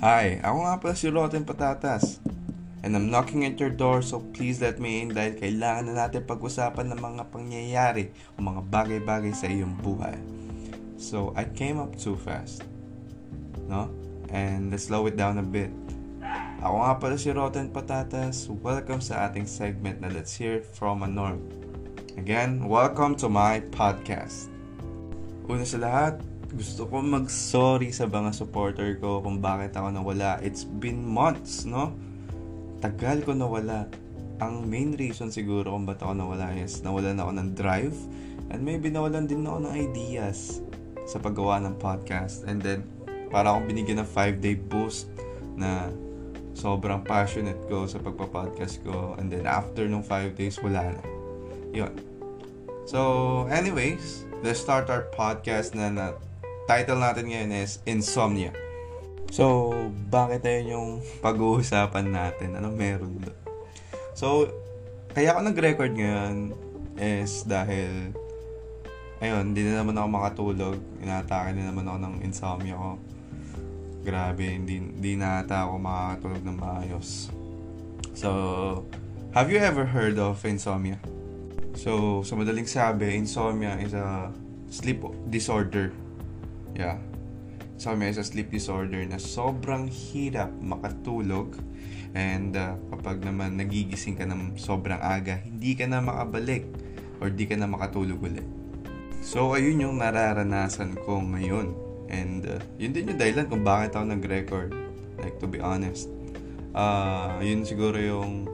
Hi, ako nga pala si Rotten Patatas. And I'm knocking at your door so please let me in dahil kailangan na natin pag-usapan ng mga pangyayari o mga bagay-bagay sa iyong buhay. So, I came up too fast. No? And let's slow it down a bit. Ako nga pala si Rotten Patatas. Welcome sa ating segment na Let's Hear From a Norm. Again, welcome to my podcast. Una sa lahat, gusto ko mag-sorry sa mga supporter ko kung bakit ako nawala. It's been months, no? Tagal ko nawala. Ang main reason siguro kung ba't ako nawala is nawalan ako ng drive and maybe nawalan din ako ng ideas sa paggawa ng podcast. And then, para akong binigyan ng 5-day boost na sobrang passionate ko sa pagpa-podcast ko. And then, after nung 5 days, wala na. Yun. So, anyways, let's start our podcast na, na title natin ngayon is Insomnia. So, bakit ayun yung pag-uusapan natin? Ano meron doon? So, kaya ako nag-record ngayon is dahil ayun, hindi na naman ako makatulog. Inaatake na naman ako ng insomnia ko. Grabe, hindi, hindi na ata ako makakatulog ng maayos. So, have you ever heard of insomnia? So, sa madaling sabi, insomnia is a sleep disorder Yeah. So, may sa sleep disorder na sobrang hirap makatulog and uh, kapag naman nagigising ka ng sobrang aga, hindi ka na makabalik or di ka na makatulog ulit. So, ayun yung nararanasan ko ngayon. And uh, yun din yung dahilan kung bakit ako nag-record. Like, to be honest. Uh, yun siguro yung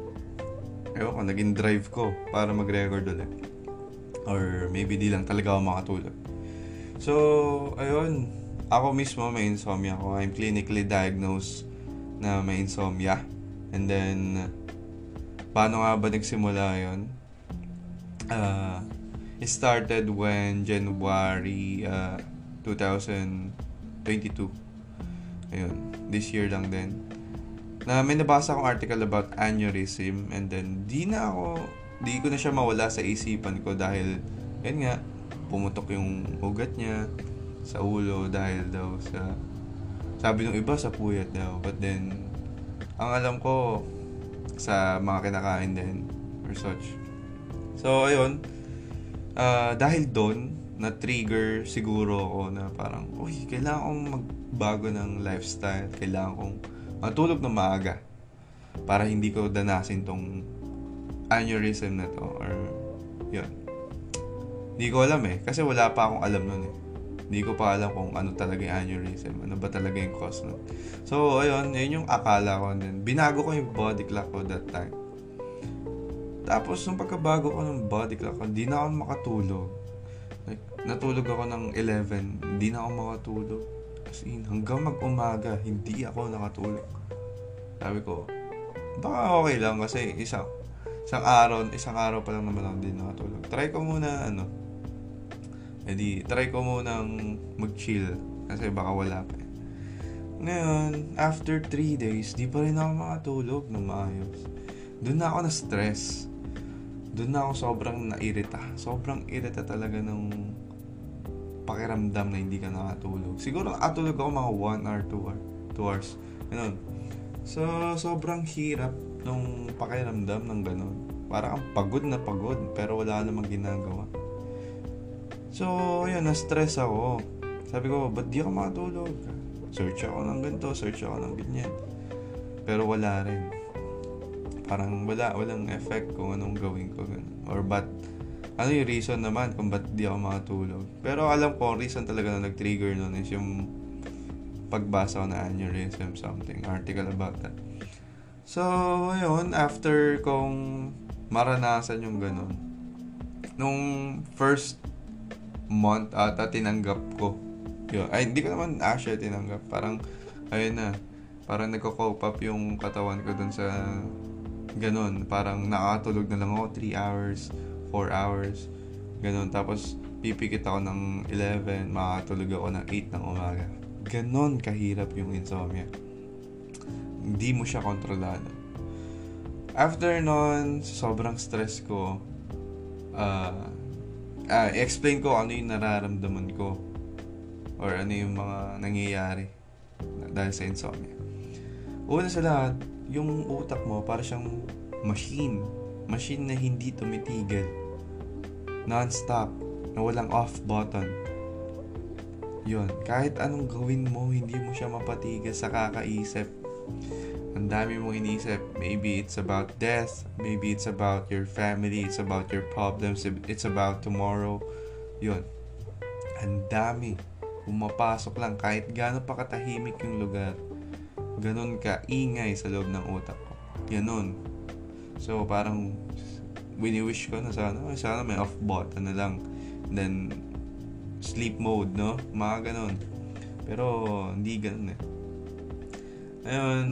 ewan ko, naging drive ko para mag-record ulit. Or maybe di lang talaga ako makatulog. So, ayun. Ako mismo may insomnia ako. I'm clinically diagnosed na may insomnia. And then, paano nga ba nagsimula yun? Uh, it started when January uh, 2022. Ayun, this year lang din. Na may nabasa akong article about aneurysm and then di na ako, di ko na siya mawala sa isipan ko dahil, yan nga, pumutok yung ugat niya sa ulo dahil daw sa sabi ng iba sa puyat daw. But then ang alam ko sa mga kinakain din or such so ayun. Uh, dahil doon na trigger siguro ako na parang uy kailangan kong magbago ng lifestyle. Kailangan kong matulog na maaga para hindi ko danasin tong aneurysm na to. Or yun hindi ko alam eh. Kasi wala pa akong alam nun eh. Hindi ko pa alam kung ano talaga yung aneurysm. Ano ba talaga yung cause nun. So, ayun. Yun yung akala ko. din. binago ko yung body clock ko that time. Tapos, nung pagkabago ko ng body clock hindi na ako makatulog. Like, natulog ako ng 11. Hindi na ako makatulog. As in, hanggang mag-umaga, hindi ako nakatulog. Sabi ko, baka okay lang kasi isang, isang araw, isang araw pa lang naman ako hindi nakatulog. Try ko muna, ano, edi try ko munang mag-chill kasi baka wala pa eh. Ngayon, after 3 days, di pa rin ako makatulog ng maayos. Doon na ako na-stress. Doon na ako sobrang nairita. Sobrang irita talaga ng pakiramdam na hindi ka nakatulog. Siguro nakatulog ako mga 1 hour, 2 hour, 2 hours. Ganun. So, sobrang hirap nung pakiramdam ng ganun. Parang pagod na pagod, pero wala namang ginagawa. So, yun, na-stress ako. Sabi ko, ba't di ako makatulog? Search ako ng ganito, search ako ng ganyan. Pero wala rin. Parang wala, walang effect kung anong gawin ko. Ganun. Or ba't, ano yung reason naman kung ba't di ako makatulog. Pero alam ko, reason talaga na nag-trigger nun is yung pagbasa ko na aneurysm something, article about that. So, ayun, after kong maranasan yung ganun, nung first month ata tinanggap ko. Yun. Ay, hindi ko naman actually tinanggap. Parang, ayun na. Parang nagko-cope up yung katawan ko dun sa ganun. Parang nakatulog na lang ako 3 hours, 4 hours. Ganun. Tapos, pipikit ako ng 11, makakatulog ako ng 8 ng umaga. Ganon kahirap yung insomnia. Hindi mo siya kontrolado. After nun, sobrang stress ko, uh, uh, explain ko ano yung nararamdaman ko or ano yung mga nangyayari dahil sa insomnia. una sa lahat, yung utak mo para siyang machine. Machine na hindi tumitigil. Non-stop. Na walang off button. Yun. Kahit anong gawin mo, hindi mo siya mapatigil sa kakaisip. Ang dami mong iniisip. Maybe it's about death. Maybe it's about your family. It's about your problems. It's about tomorrow. Yun. Ang dami. Pumapasok lang kahit gaano pa katahimik yung lugar. Ganon ka ingay sa loob ng utak ko. Ganon. So parang wini-wish ko na sana, ay, sana may off button na lang. Then sleep mode, no? Mga ganon. Pero hindi ganon eh. Ayun,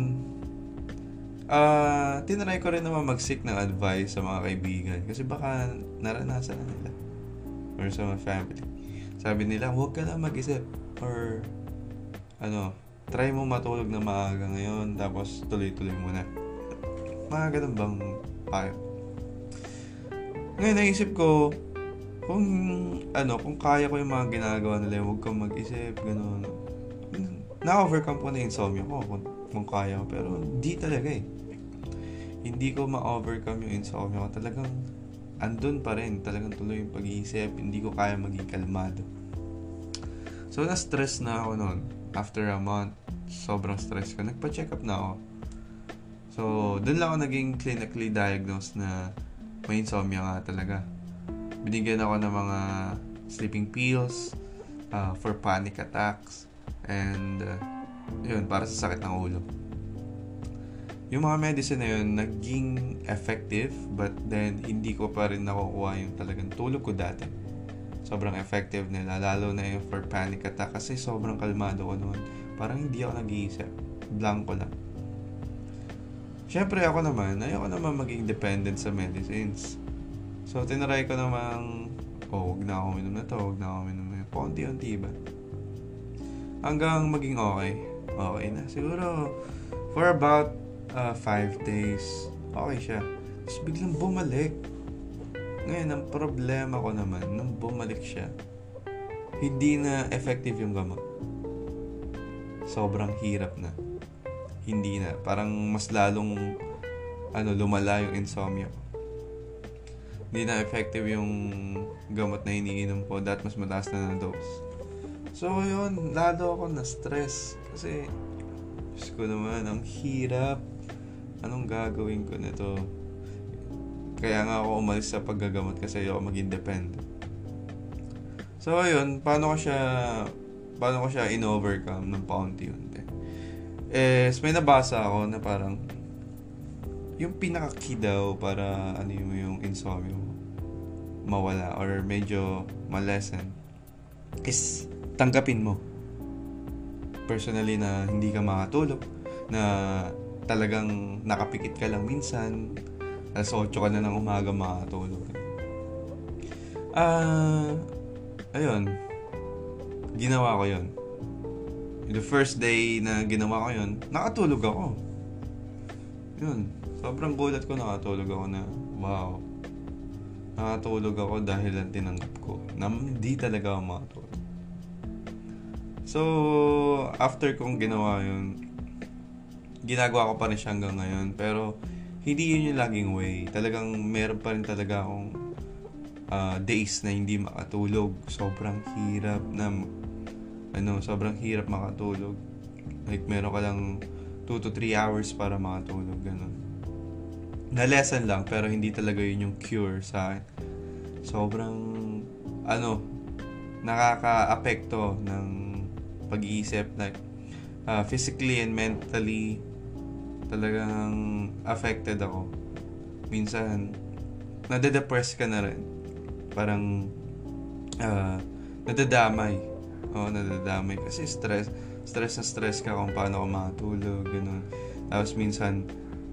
uh, tinry ko rin naman mag-seek ng advice sa mga kaibigan kasi baka naranasan na nila or sa mga family. Sabi nila, huwag ka na mag-isip. Or, ano, try mo matulog na maaga ngayon, tapos tuloy-tuloy mo na. Mga ganun bang payo? Ngayon, naisip ko, kung, ano, kung kaya ko yung mga ginagawa nila, huwag kang mag-isip, gano'n. Na-overcome ko na insomnia ko kung, kung kaya ko, pero hindi talaga eh. Hindi ko ma-overcome yung insomnia ko. Talagang andun pa rin. Talagang tuloy yung pag-iisip. Hindi ko kaya maging kalmado. So, na-stress na ako noon. After a month, sobrang stress ko. Nagpa-check up na ako. So, dun lang ako naging clinically diagnosed na may insomnia nga talaga. Binigyan ako ng mga sleeping pills uh, for panic attacks and uh, yun, para sa sakit ng ulo yung mga medicine na yun, naging effective, but then hindi ko pa rin nakukuha yung talagang tulog ko dati. Sobrang effective nila, lalo na yung for panic attack kasi sobrang kalmado ko noon. Parang hindi ako nag-iisip. Blanco lang. Siyempre ako naman, ayoko naman maging dependent sa medicines. So, tinaray ko namang, oh, wag na ako minom na to, wag na ako minom na yun. Paunti-unti ba? Hanggang maging okay. Okay na. Siguro, for about uh, five days, okay siya. Tapos biglang bumalik. Ngayon, ang problema ko naman, nung bumalik siya, hindi na effective yung gamot. Sobrang hirap na. Hindi na. Parang mas lalong ano, lumala yung insomnia ko. Hindi na effective yung gamot na iniinom ko. That mas mataas na na dose. So, yun. Lalo ako na-stress. Kasi, Diyos ko naman, ang hirap anong gagawin ko nito? Kaya nga ako umalis sa paggagamot kasi ayoko maging dependent. So, ayun, paano ko siya, paano ko siya in-overcome ng paunti-unti? Eh, may nabasa ako na parang, yung pinaka-key daw para ano yung, yung insomnia mo mawala or medyo malesen is tanggapin mo personally na hindi ka makatulog na talagang nakapikit ka lang minsan, alas 8 ka na ng umaga makatulog. Ah, uh, ayun. Ginawa ko 'yon. The first day na ginawa ko 'yon, nakatulog ako. 'Yun. Sobrang gulat ko nakatulog ako na, wow. Nakatulog ako dahil lang tinanggap ko na hindi talaga ako makatulog. So, after kong ginawa yun, ginagawa ko pa rin siya hanggang ngayon. Pero, hindi yun yung laging way. Talagang meron pa rin talaga akong uh, days na hindi makatulog. Sobrang hirap na, ano, sobrang hirap makatulog. Like, meron ka lang 2 to 3 hours para makatulog, ganun. Na lesson lang, pero hindi talaga yun yung cure sa. Sobrang, ano, nakaka-apekto ng pag-iisip, like, uh, physically and mentally talagang affected ako. Minsan, nade-depress ka na rin. Parang, uh, nadadamay. Oo, nadadamay. Kasi stress. Stress na stress ka kung paano ka makatulog, ganun. Tapos minsan,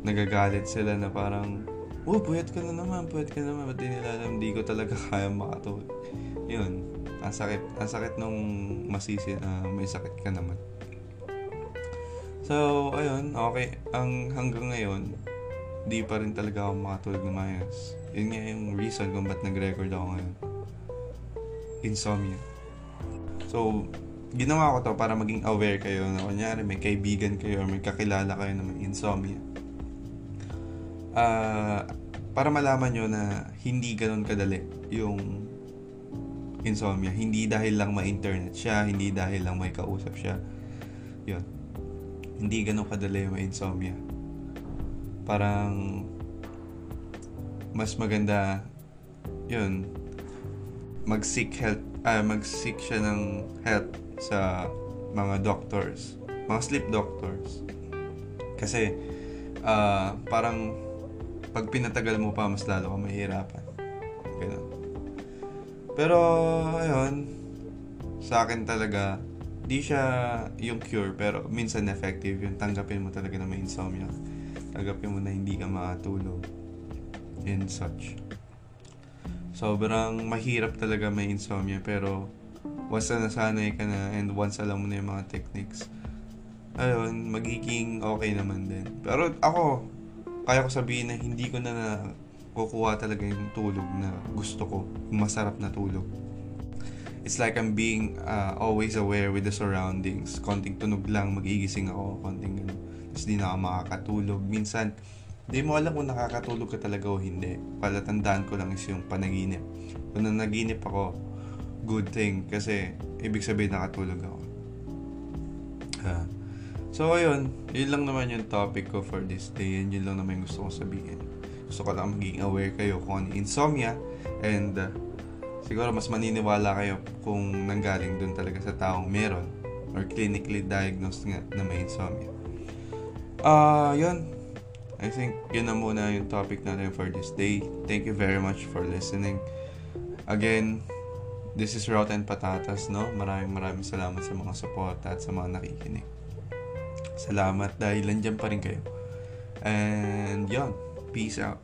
nagagalit sila na parang, oh, puyat ka na naman, puyat ka na naman. Ba't di nila alam, di ko talaga kaya makatulog. Yun, ang sakit. Ang sakit nung masisi na may sakit ka naman. So, ayun, okay. Ang hanggang ngayon, di pa rin talaga ako makatulog ng mayas. Yun nga yung reason kung ba't nag-record ako ngayon. Insomnia. So, ginawa ko to para maging aware kayo na kunyari may kaibigan kayo or may kakilala kayo na may insomnia. Uh, para malaman nyo na hindi ganun kadali yung insomnia. Hindi dahil lang may internet siya, hindi dahil lang may kausap siya. Yun. Hindi ganun kadali yung insomnia. Parang mas maganda yun mag-seek help uh, mag-seek siya ng help sa mga doctors, mga sleep doctors. Kasi uh, parang pag pinatagal mo pa mas lalo ka mahihirapan. Ganun. Pero ayun, sa akin talaga di siya yung cure pero minsan effective yun. Tanggapin mo talaga na may insomnia. Tanggapin mo na hindi ka makatulog and such. Sobrang mahirap talaga may insomnia pero once na nasanay ka na and once alam mo na yung mga techniques, ayun, magiging okay naman din. Pero ako, kaya ko sabihin na hindi ko na, na kukuha talaga yung tulog na gusto ko, yung masarap na tulog. It's like I'm being uh, always aware with the surroundings. Konting tunog lang, magigising ako, konting gano'n. Tapos di na ako makakatulog. Minsan, di mo alam kung nakakatulog ka talaga o hindi. Palatandaan ko lang is yung panaginip. Kung nanaginip ako, good thing kasi ibig sabihin nakatulog ako. Uh, so, ayun. Yun lang naman yung topic ko for this day and yun lang naman yung gusto kong sabihin. Gusto ko lang maging aware kayo kung ano insomnia and uh, siguro mas maniniwala kayo kung nanggaling dun talaga sa taong meron or clinically diagnosed nga na may insomnia. Ah, uh, yun. I think yun na muna yung topic natin for this day. Thank you very much for listening. Again, This is Rotten Patatas, no? Maraming maraming salamat sa mga suporta at sa mga nakikinig. Salamat dahil nandiyan pa rin kayo. And yon, peace out.